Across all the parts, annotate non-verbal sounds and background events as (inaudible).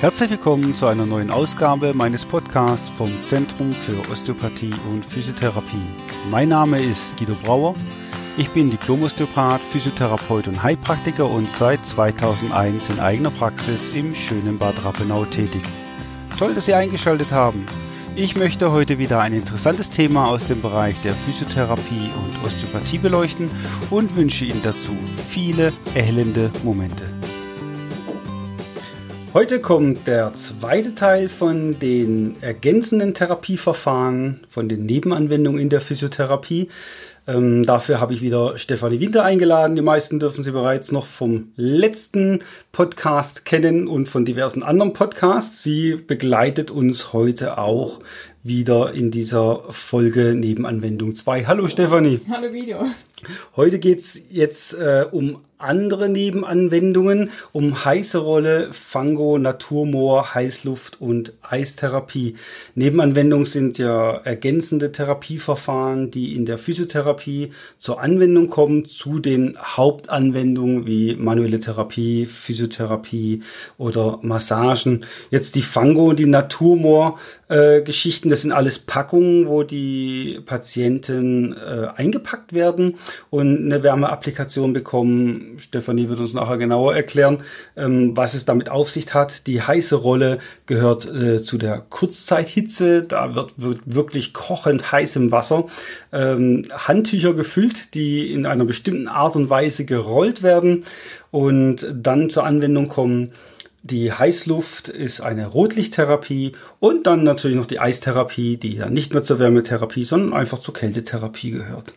Herzlich willkommen zu einer neuen Ausgabe meines Podcasts vom Zentrum für Osteopathie und Physiotherapie. Mein Name ist Guido Brauer. Ich bin Diplomosteopath, Physiotherapeut und Heilpraktiker und seit 2001 in eigener Praxis im schönen Bad Rappenau tätig. Toll, dass Sie eingeschaltet haben. Ich möchte heute wieder ein interessantes Thema aus dem Bereich der Physiotherapie und Osteopathie beleuchten und wünsche Ihnen dazu viele erhellende Momente. Heute kommt der zweite Teil von den ergänzenden Therapieverfahren, von den Nebenanwendungen in der Physiotherapie. Ähm, dafür habe ich wieder Stefanie Winter eingeladen. Die meisten dürfen sie bereits noch vom letzten Podcast kennen und von diversen anderen Podcasts. Sie begleitet uns heute auch wieder in dieser Folge Nebenanwendung 2. Hallo Stefanie. Hallo Video. Heute geht's jetzt äh, um andere Nebenanwendungen um heiße Rolle, Fango, Naturmoor, Heißluft und Eistherapie. Nebenanwendungen sind ja ergänzende Therapieverfahren, die in der Physiotherapie zur Anwendung kommen, zu den Hauptanwendungen wie manuelle Therapie, Physiotherapie oder Massagen. Jetzt die Fango und die Naturmoor äh, Geschichten, das sind alles Packungen, wo die Patienten äh, eingepackt werden und eine Wärmeapplikation bekommen Stefanie wird uns nachher genauer erklären, ähm, was es damit auf sich hat. Die heiße Rolle gehört äh, zu der Kurzzeithitze. Da wird, wird wirklich kochend heißem Wasser ähm, Handtücher gefüllt, die in einer bestimmten Art und Weise gerollt werden und dann zur Anwendung kommen. Die Heißluft ist eine Rotlichttherapie und dann natürlich noch die Eistherapie, die ja nicht mehr zur Wärmetherapie, sondern einfach zur Kältetherapie gehört.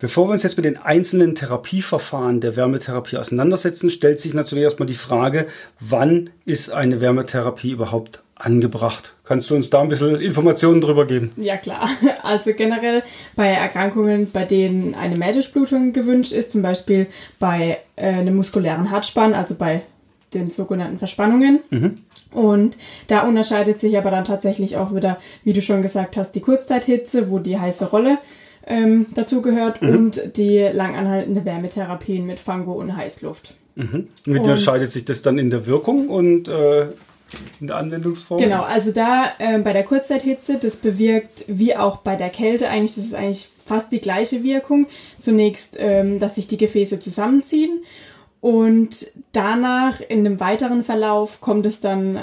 Bevor wir uns jetzt mit den einzelnen Therapieverfahren der Wärmetherapie auseinandersetzen, stellt sich natürlich erstmal die Frage, wann ist eine Wärmetherapie überhaupt angebracht? Kannst du uns da ein bisschen Informationen drüber geben? Ja, klar. (laughs) Also generell bei Erkrankungen, bei denen eine Mehrdischblutung gewünscht ist, zum Beispiel bei äh, einem muskulären Hartspann, also bei den sogenannten Verspannungen. Mhm. Und da unterscheidet sich aber dann tatsächlich auch wieder, wie du schon gesagt hast, die Kurzzeithitze, wo die heiße Rolle ähm, dazu gehört mhm. und die langanhaltende Wärmetherapien mit Fango und Heißluft. Mhm. Wie unterscheidet sich das dann in der Wirkung und äh, in der Anwendungsform? Genau, also da äh, bei der Kurzzeithitze, das bewirkt wie auch bei der Kälte eigentlich, das ist eigentlich fast die gleiche Wirkung. Zunächst, ähm, dass sich die Gefäße zusammenziehen und danach in einem weiteren Verlauf kommt es dann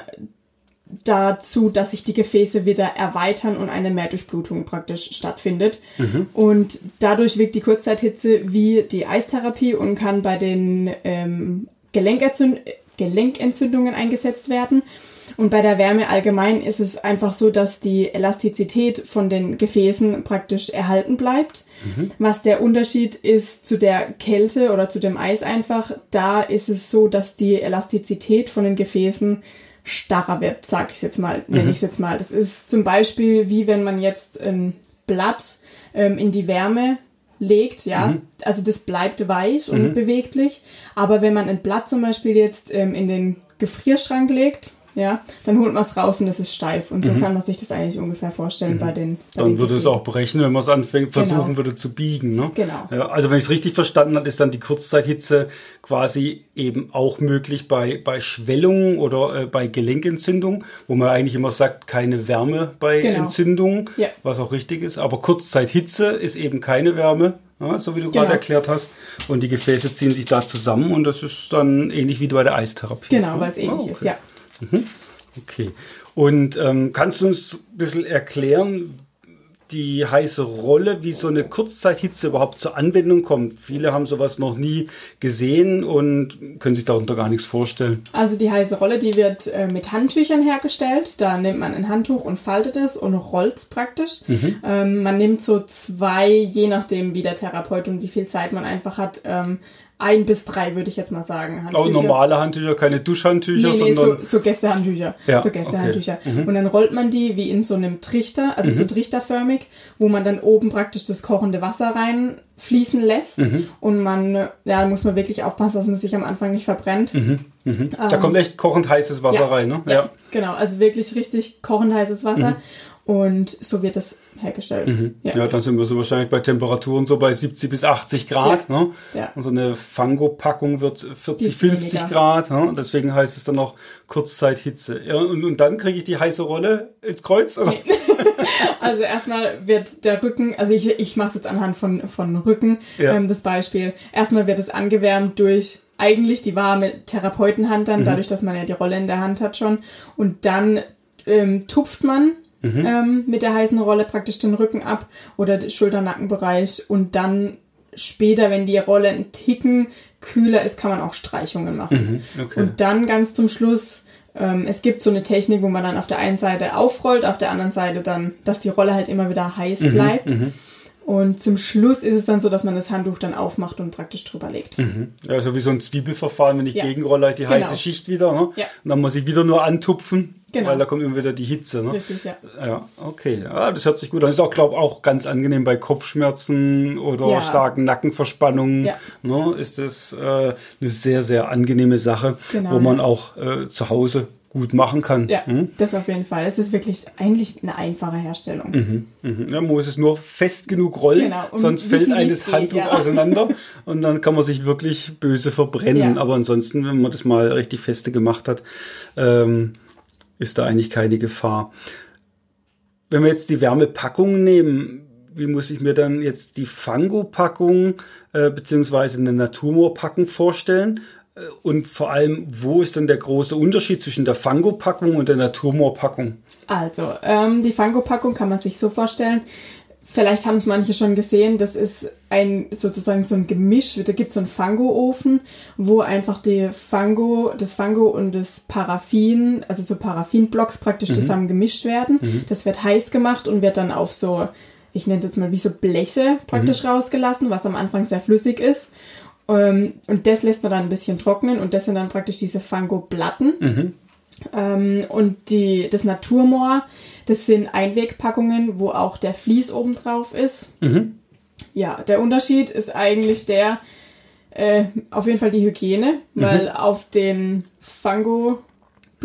dazu, dass sich die Gefäße wieder erweitern und eine Mehrdurchblutung praktisch stattfindet. Mhm. Und dadurch wirkt die Kurzzeithitze wie die Eistherapie und kann bei den ähm, Gelenkentzünd Gelenkentzündungen eingesetzt werden. Und bei der Wärme allgemein ist es einfach so, dass die Elastizität von den Gefäßen praktisch erhalten bleibt. Mhm. Was der Unterschied ist zu der Kälte oder zu dem Eis einfach, da ist es so, dass die Elastizität von den Gefäßen starrer wird, sag ich jetzt mal, nenne mhm. ich es jetzt mal. Das ist zum Beispiel wie wenn man jetzt ein Blatt ähm, in die Wärme legt, ja, mhm. also das bleibt weich und mhm. beweglich, aber wenn man ein Blatt zum Beispiel jetzt ähm, in den Gefrierschrank legt, ja, dann holt man es raus und es ist steif. Und so mhm. kann man sich das eigentlich ungefähr vorstellen mhm. bei den. Bei dann den würde es auch brechen, wenn man es anfängt, genau. versuchen genau. würde zu biegen. Ne? Genau. Ja, also wenn ich es richtig verstanden habe, ist dann die Kurzzeithitze quasi eben auch möglich bei, bei Schwellungen oder äh, bei Gelenkentzündung, wo man eigentlich immer sagt, keine Wärme bei genau. Entzündungen, ja. was auch richtig ist. Aber Kurzzeithitze ist eben keine Wärme. Ja, so wie du genau. gerade erklärt hast. Und die Gefäße ziehen sich da zusammen und das ist dann ähnlich wie bei der Eistherapie. Genau, weil es ähnlich oh, okay. ist, ja. Mhm. Okay. Und ähm, kannst du uns ein bisschen erklären, die heiße Rolle, wie so eine Kurzzeithitze überhaupt zur Anwendung kommt. Viele haben sowas noch nie gesehen und können sich darunter gar nichts vorstellen. Also die heiße Rolle, die wird äh, mit Handtüchern hergestellt. Da nimmt man ein Handtuch und faltet es und rollt es praktisch. Mhm. Ähm, man nimmt so zwei, je nachdem wie der Therapeut und wie viel Zeit man einfach hat, ähm, ein bis drei, würde ich jetzt mal sagen. Handtücher. Auch normale Handtücher, keine Duschhandtücher, nee, nee, sondern. So, so Gästehandtücher. Ja, so Gästehandtücher. Okay. Mhm. Und dann rollt man die wie in so einem Trichter, also mhm. so trichterförmig, wo man dann oben praktisch das kochende Wasser reinfließen lässt. Mhm. Und man, ja, da muss man wirklich aufpassen, dass man sich am Anfang nicht verbrennt. Mhm. Mhm. Ähm, da kommt echt kochend heißes Wasser ja, rein, ne? Ja, ja, genau. Also wirklich richtig kochend heißes Wasser. Und so wird das hergestellt. Mhm. Ja. ja. dann sind wir so wahrscheinlich bei Temperaturen so bei 70 bis 80 Grad. Ja. Ne? Ja. Und so eine Fango-Packung wird 40, 50 weniger. Grad. Ne? Deswegen heißt es dann noch Kurzzeithitze. Ja, und, und dann kriege ich die heiße Rolle ins Kreuz? Oder? Nee. (laughs) also erstmal wird der Rücken, also ich, ich mache es jetzt anhand von, von Rücken, ähm, das Beispiel. Erstmal wird es angewärmt durch eigentlich die warme Therapeutenhand dann, mhm. dadurch, dass man ja die Rolle in der Hand hat schon. Und dann ähm, tupft man mhm. ähm, mit der heißen Rolle praktisch den Rücken ab oder den Schulter-Nackenbereich und dann später, wenn die Rolle ein Ticken kühler ist, kann man auch Streichungen machen. Mhm. Okay. Und dann ganz zum Schluss, ähm, es gibt so eine Technik, wo man dann auf der einen Seite aufrollt, auf der anderen Seite dann, dass die Rolle halt immer wieder heiß mhm. bleibt. Mhm. Und zum Schluss ist es dann so, dass man das Handtuch dann aufmacht und praktisch drüber legt. Mhm. Ja, so wie so ein Zwiebelverfahren, wenn ich ja. gegenrolle, die genau. heiße Schicht wieder. Ne? Ja. Und dann muss ich wieder nur antupfen, genau. weil da kommt immer wieder die Hitze. Ne? Richtig, ja. Ja, okay. Ja, das hört sich gut an. Ist auch, glaube ich, auch ganz angenehm bei Kopfschmerzen oder ja. starken Nackenverspannungen. Ja. Ne? Ist das äh, eine sehr, sehr angenehme Sache, genau, wo man auch äh, zu Hause gut machen kann. Ja, hm? das auf jeden Fall. Es ist wirklich eigentlich eine einfache Herstellung. Mhm, mhm. Ja, man muss es nur fest genug rollen, genau, um sonst fällt einem das Handtuch ja. auseinander (laughs) und dann kann man sich wirklich böse verbrennen. Ja. Aber ansonsten, wenn man das mal richtig feste gemacht hat, ähm, ist da eigentlich keine Gefahr. Wenn wir jetzt die Wärmepackung nehmen, wie muss ich mir dann jetzt die Fango-Packung äh, beziehungsweise eine Naturmoor-Packung vorstellen? Und vor allem, wo ist denn der große Unterschied zwischen der Fango-Packung und der Naturmoor-Packung? Also, ähm, die Fango-Packung kann man sich so vorstellen. Vielleicht haben es manche schon gesehen, das ist ein sozusagen so ein Gemisch. Da gibt es so einen Fango-Ofen, wo einfach die Fango, das Fango und das Paraffin, also so Paraffinblocks praktisch mhm. zusammen gemischt werden. Mhm. Das wird heiß gemacht und wird dann auf so, ich nenne es jetzt mal wie so Bleche praktisch mhm. rausgelassen, was am Anfang sehr flüssig ist. Ähm, und das lässt man dann ein bisschen trocknen und das sind dann praktisch diese Fango-Platten. Mhm. Ähm, und die, das Naturmoor, das sind Einwegpackungen, wo auch der Vlies oben drauf ist. Mhm. Ja, der Unterschied ist eigentlich der, äh, auf jeden Fall die Hygiene, weil mhm. auf den Fango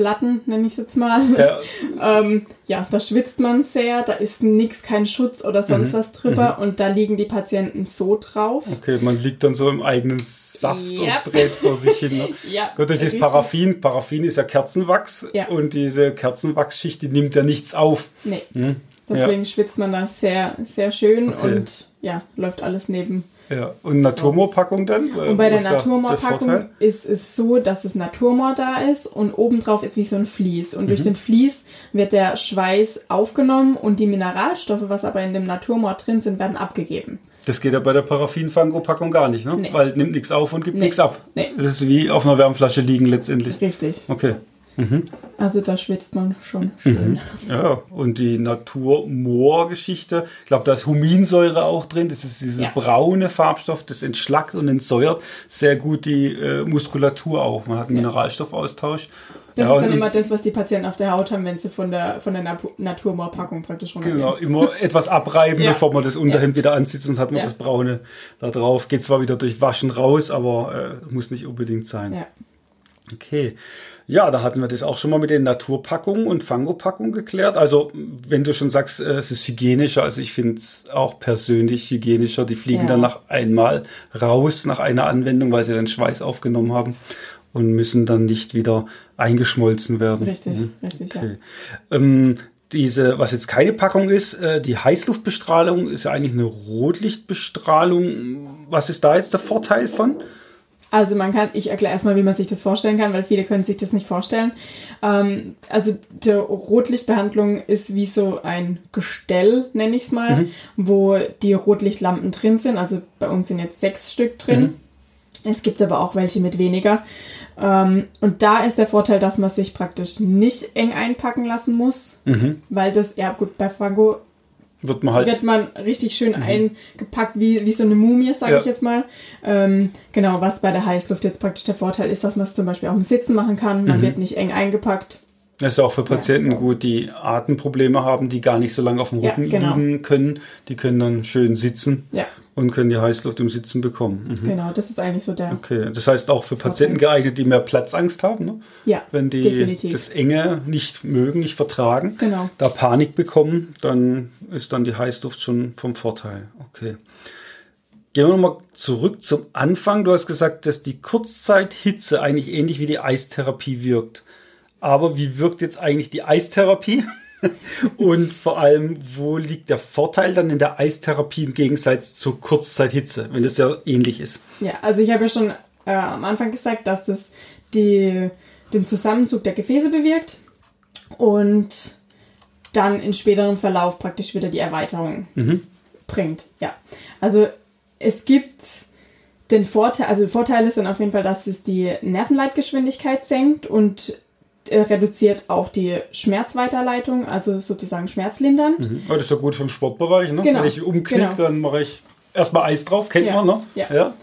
Platten, nenne ich es jetzt mal. Ja. (laughs) ähm, ja, da schwitzt man sehr, da ist nichts, kein Schutz oder sonst mhm. was drüber mhm. und da liegen die Patienten so drauf. Okay, man liegt dann so im eigenen Saft yep. und brät vor sich hin. Ne? (laughs) ja, Gut, das ist Paraffin. Paraffin ist ja Kerzenwachs ja. und diese Kerzenwachsschicht, die nimmt ja nichts auf. Nee. Hm? Deswegen ja. schwitzt man da sehr, sehr schön okay. und ja, läuft alles neben ja, und Naturmoorpackung dann? Und bei der Naturmoorpackung ist es so, dass das Naturmoor da ist und obendrauf ist wie so ein Vlies. Und mhm. durch den Vlies wird der Schweiß aufgenommen und die Mineralstoffe, was aber in dem Naturmoor drin sind, werden abgegeben. Das geht ja bei der Paraffin-Fango-Packung gar nicht, ne? Nee. Weil nimmt nichts auf und gibt nee. nichts ab. Nee. Das ist wie auf einer Wärmflasche liegen letztendlich. Richtig. Okay. Mhm. Also da schwitzt man schon schön. Mhm. Ja, und die Naturmoor-Geschichte, ich glaube, da ist Huminsäure auch drin. Das ist dieser ja. braune Farbstoff, das entschlackt und entsäuert sehr gut die äh, Muskulatur auch. Man hat einen ja. Mineralstoffaustausch. Das ja, ist dann immer das, was die Patienten auf der Haut haben, wenn sie von der, von der Naturmoor-Packung praktisch runtergehen. Genau, immer (laughs) etwas abreiben, ja. bevor man das Unterhemd wieder anzieht, sonst hat man das Braune da drauf. Geht zwar wieder durch Waschen raus, aber äh, muss nicht unbedingt sein. Ja. Okay. Ja, da hatten wir das auch schon mal mit den Naturpackungen und Fangopackungen geklärt. Also, wenn du schon sagst, äh, es ist hygienischer, also ich finde es auch persönlich hygienischer. Die fliegen ja. dann nach einmal raus nach einer Anwendung, weil sie den Schweiß aufgenommen haben und müssen dann nicht wieder eingeschmolzen werden. Richtig, mhm. richtig, okay. ja. Ähm, diese, was jetzt keine Packung ist, äh, die Heißluftbestrahlung ist ja eigentlich eine Rotlichtbestrahlung. Was ist da jetzt der Vorteil von? Also man kann, ich erkläre erstmal, wie man sich das vorstellen kann, weil viele können sich das nicht vorstellen. Ähm, also die Rotlichtbehandlung ist wie so ein Gestell, nenne ich es mal, mhm. wo die Rotlichtlampen drin sind. Also bei uns sind jetzt sechs Stück drin. Mhm. Es gibt aber auch welche mit weniger. Ähm, und da ist der Vorteil, dass man sich praktisch nicht eng einpacken lassen muss, mhm. weil das, ja gut, bei Franco wird man halt. Wird man richtig schön mhm. eingepackt, wie, wie so eine Mumie, sage ja. ich jetzt mal. Ähm, genau, was bei der Heißluft jetzt praktisch der Vorteil ist, dass man es zum Beispiel auch im Sitzen machen kann. Man mhm. wird nicht eng eingepackt. Das ist auch für Patienten ja. gut, die Atemprobleme haben, die gar nicht so lange auf dem Rücken ja, genau. liegen können. Die können dann schön sitzen. Ja. Und können die Heißluft im Sitzen bekommen. Mhm. Genau, das ist eigentlich so der. Okay, das heißt auch für Patienten geeignet, die mehr Platzangst haben, ne? Ja. Wenn die definitiv. das Enge nicht mögen, nicht vertragen, genau. da Panik bekommen, dann ist dann die Heißluft schon vom Vorteil. Okay. Gehen wir nochmal zurück zum Anfang. Du hast gesagt, dass die Kurzzeithitze eigentlich ähnlich wie die Eistherapie wirkt. Aber wie wirkt jetzt eigentlich die Eistherapie? (laughs) (laughs) Und vor allem, wo liegt der Vorteil dann in der Eistherapie im Gegensatz zur Kurzzeithitze, wenn das ja ähnlich ist? Ja, also ich habe ja schon äh, am Anfang gesagt, dass das die, den Zusammenzug der Gefäße bewirkt und dann in späterem Verlauf praktisch wieder die Erweiterung mhm. bringt. Ja, also es gibt den Vorteil, also Vorteile sind auf jeden Fall, dass es die Nervenleitgeschwindigkeit senkt und äh, reduziert auch die Schmerzweiterleitung, also sozusagen Schmerzlindern. Mhm. das ist ja gut vom Sportbereich. Ne? Genau. Wenn ich umknick, genau. dann mache ich erstmal Eis drauf, kennt ja. man, ne? Ja. ja.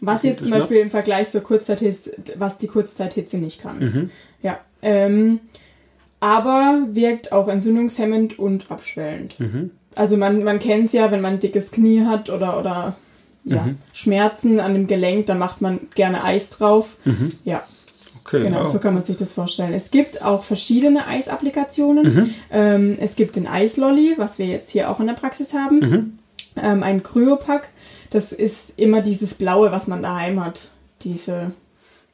Was jetzt zum Beispiel im Vergleich zur Kurzzeithitze, was die Kurzzeithitze nicht kann. Mhm. Ja. Ähm, aber wirkt auch entzündungshemmend und abschwellend. Mhm. Also man, man kennt es ja, wenn man ein dickes Knie hat oder, oder ja, mhm. Schmerzen an dem Gelenk, dann macht man gerne Eis drauf. Mhm. Ja, Okay, genau, so kann man sich das vorstellen. Es gibt auch verschiedene Eisapplikationen. Mhm. Ähm, es gibt den Eislolly, was wir jetzt hier auch in der Praxis haben. Mhm. Ähm, ein Kryopack, das ist immer dieses Blaue, was man daheim hat. Diese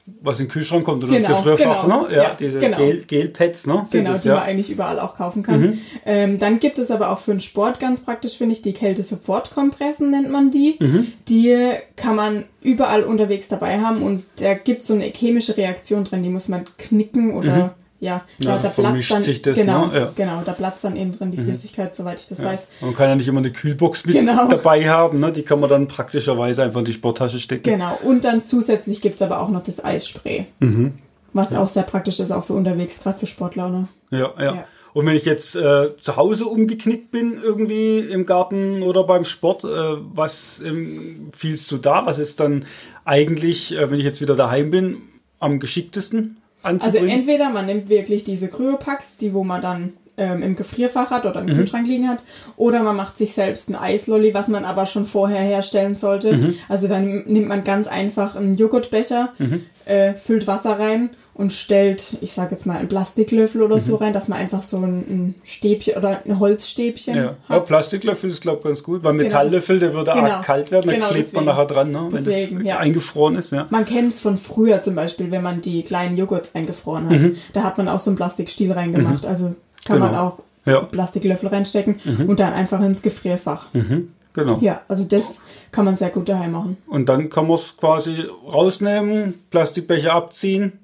was in den Kühlschrank kommt oder genau, das Gefrierfach, genau, ne? Ja, ja diese genau. Gel, Gelpads, ne? Sind genau, das, die ja. man eigentlich überall auch kaufen kann. Mhm. Ähm, dann gibt es aber auch für den Sport ganz praktisch, finde ich, die Kälte-Sofortkompressen nennt man die. Mhm. Die kann man überall unterwegs dabei haben und da gibt es so eine chemische Reaktion drin, die muss man knicken oder mhm ja, da, da platzt dann, das, genau, ne? ja. genau, da platzt dann innen drin die mhm. Flüssigkeit, soweit ich das ja. weiß. Man kann ja nicht immer eine Kühlbox mit genau. dabei haben, ne? die kann man dann praktischerweise einfach in die Sporttasche stecken. Genau, und dann zusätzlich gibt es aber auch noch das Eisspray, mhm. was ja. auch sehr praktisch ist, auch für unterwegs, gerade für Sportlaune. Ja, ja, ja. Und wenn ich jetzt äh, zu Hause umgeknickt bin, irgendwie im Garten oder beim Sport, äh, was empfiehlst du da? Was ist dann eigentlich, äh, wenn ich jetzt wieder daheim bin, am geschicktesten? Also entweder man nimmt wirklich diese Kryopacks, die wo man dann ähm, im Gefrierfach hat oder im mhm. Kühlschrank liegen hat, oder man macht sich selbst ein Eislolly, was man aber schon vorher herstellen sollte. Mhm. Also dann nimmt man ganz einfach einen Joghurtbecher, mhm. äh, füllt Wasser rein und stellt, ich sage jetzt mal, einen Plastiklöffel oder mhm. so rein, dass man einfach so ein, ein, Stäbchen oder ein Holzstäbchen ja. hat. Ja, Plastiklöffel ist, glaube ich, ganz gut, weil genau, Metalllöffel, der würde genau, arg kalt werden, dann genau, klebt deswegen. man nachher dran, ne, wenn deswegen, das ja. eingefroren ist. Ja. Man kennt es von früher zum Beispiel, wenn man die kleinen Joghurts eingefroren hat. Mhm. Da hat man auch so einen Plastikstiel reingemacht, mhm. also kann genau. man auch ja. Plastiklöffel reinstecken mhm. und dann einfach ins Gefrierfach. Mhm. Genau. Ja, also das kann man sehr gut daheim machen. Und dann kann man es quasi rausnehmen, Plastikbecher abziehen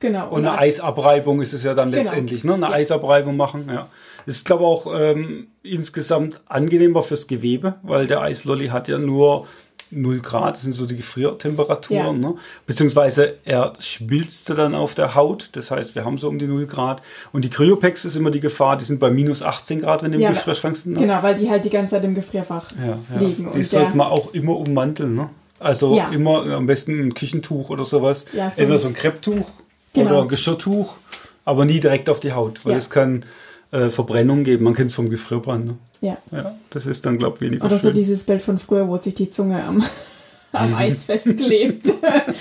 Genau. Und eine Eisabreibung ist es ja dann genau. letztendlich, ne? Eine ja. Eisabreibung machen, ja. Es ist, glaube ich, auch ähm, insgesamt angenehmer fürs Gewebe, weil der Eislolly hat ja nur 0 Grad, das sind so die Gefriertemperaturen, ja. ne? beziehungsweise er schmilzte dann auf der Haut, das heißt, wir haben so um die 0 Grad und die Cryopex ist immer die Gefahr, die sind bei minus 18 Grad, wenn die im ja, Gefrierschrank sind. Ne? Genau, weil die halt die ganze Zeit im Gefrierfach ja, liegen. Die sollte man auch immer ummanteln, ne? Also immer am besten ein Küchentuch oder sowas, ja, so entweder so ein Krepptuch genau. oder Geschirrtuch, aber nie direkt auf die Haut, weil ja. es kann äh, Verbrennung geben. Man kennt es vom Gefrierbrand. Ne? Ja. ja. Das ist dann, glaube ich, weniger Oder schön. so dieses Bild von früher, wo sich die Zunge am, (laughs) am Eis festklebt.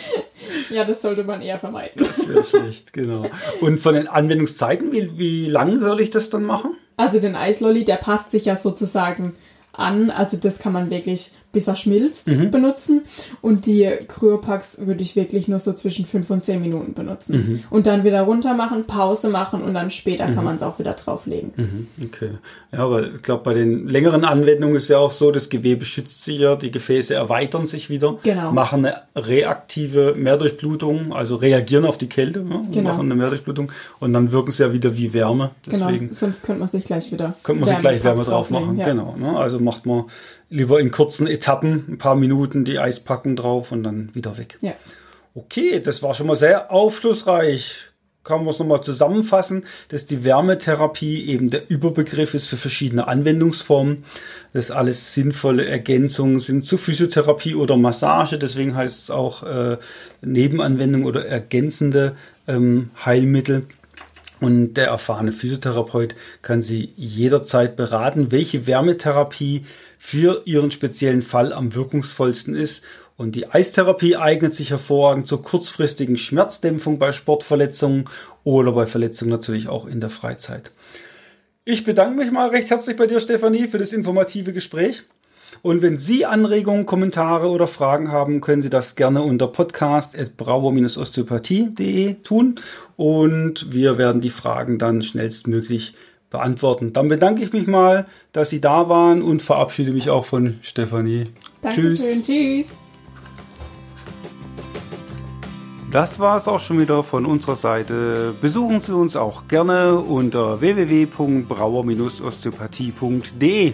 (laughs) ja, das sollte man eher vermeiden. Das wäre schlecht, genau. Und von den Anwendungszeiten, wie, wie lang soll ich das dann machen? Also den Eislolly, der passt sich ja sozusagen an. Also das kann man wirklich bis er schmilzt, mhm. benutzen. Und die Kryopacks würde ich wirklich nur so zwischen 5 und 10 Minuten benutzen. Mhm. Und dann wieder runter machen, Pause machen und dann später mhm. kann man es auch wieder drauflegen. Mhm. Okay. Ja, aber ich glaube, bei den längeren Anwendungen ist ja auch so, das Gewebe schützt sich ja, die Gefäße erweitern sich wieder, genau. machen eine reaktive Mehrdurchblutung, also reagieren auf die Kälte, ne? genau. machen eine Mehrdurchblutung und dann wirken sie ja wieder wie Wärme. Genau. Deswegen genau, sonst könnte man sich gleich wieder könnte man sich gleich Wärme drauf machen. Ja. Genau. Ne? Also macht man lieber in kurzen Etappen, ein paar Minuten die Eispackung drauf und dann wieder weg. Ja. Okay, das war schon mal sehr aufschlussreich. Kann man es nochmal zusammenfassen, dass die Wärmetherapie eben der Überbegriff ist für verschiedene Anwendungsformen. Das alles sinnvolle Ergänzungen sind zu Physiotherapie oder Massage. Deswegen heißt es auch äh, Nebenanwendung oder ergänzende ähm, Heilmittel. Und der erfahrene Physiotherapeut kann Sie jederzeit beraten, welche Wärmetherapie für Ihren speziellen Fall am wirkungsvollsten ist. Und die Eistherapie eignet sich hervorragend zur kurzfristigen Schmerzdämpfung bei Sportverletzungen oder bei Verletzungen natürlich auch in der Freizeit. Ich bedanke mich mal recht herzlich bei dir, Stefanie, für das informative Gespräch. Und wenn Sie Anregungen, Kommentare oder Fragen haben, können Sie das gerne unter podcast.brauer-osteopathie.de tun und wir werden die Fragen dann schnellstmöglich beantworten. Dann bedanke ich mich mal, dass Sie da waren und verabschiede mich auch von Stefanie. Dankeschön, tschüss. tschüss. Das war es auch schon wieder von unserer Seite. Besuchen Sie uns auch gerne unter www.brauer-osteopathie.de.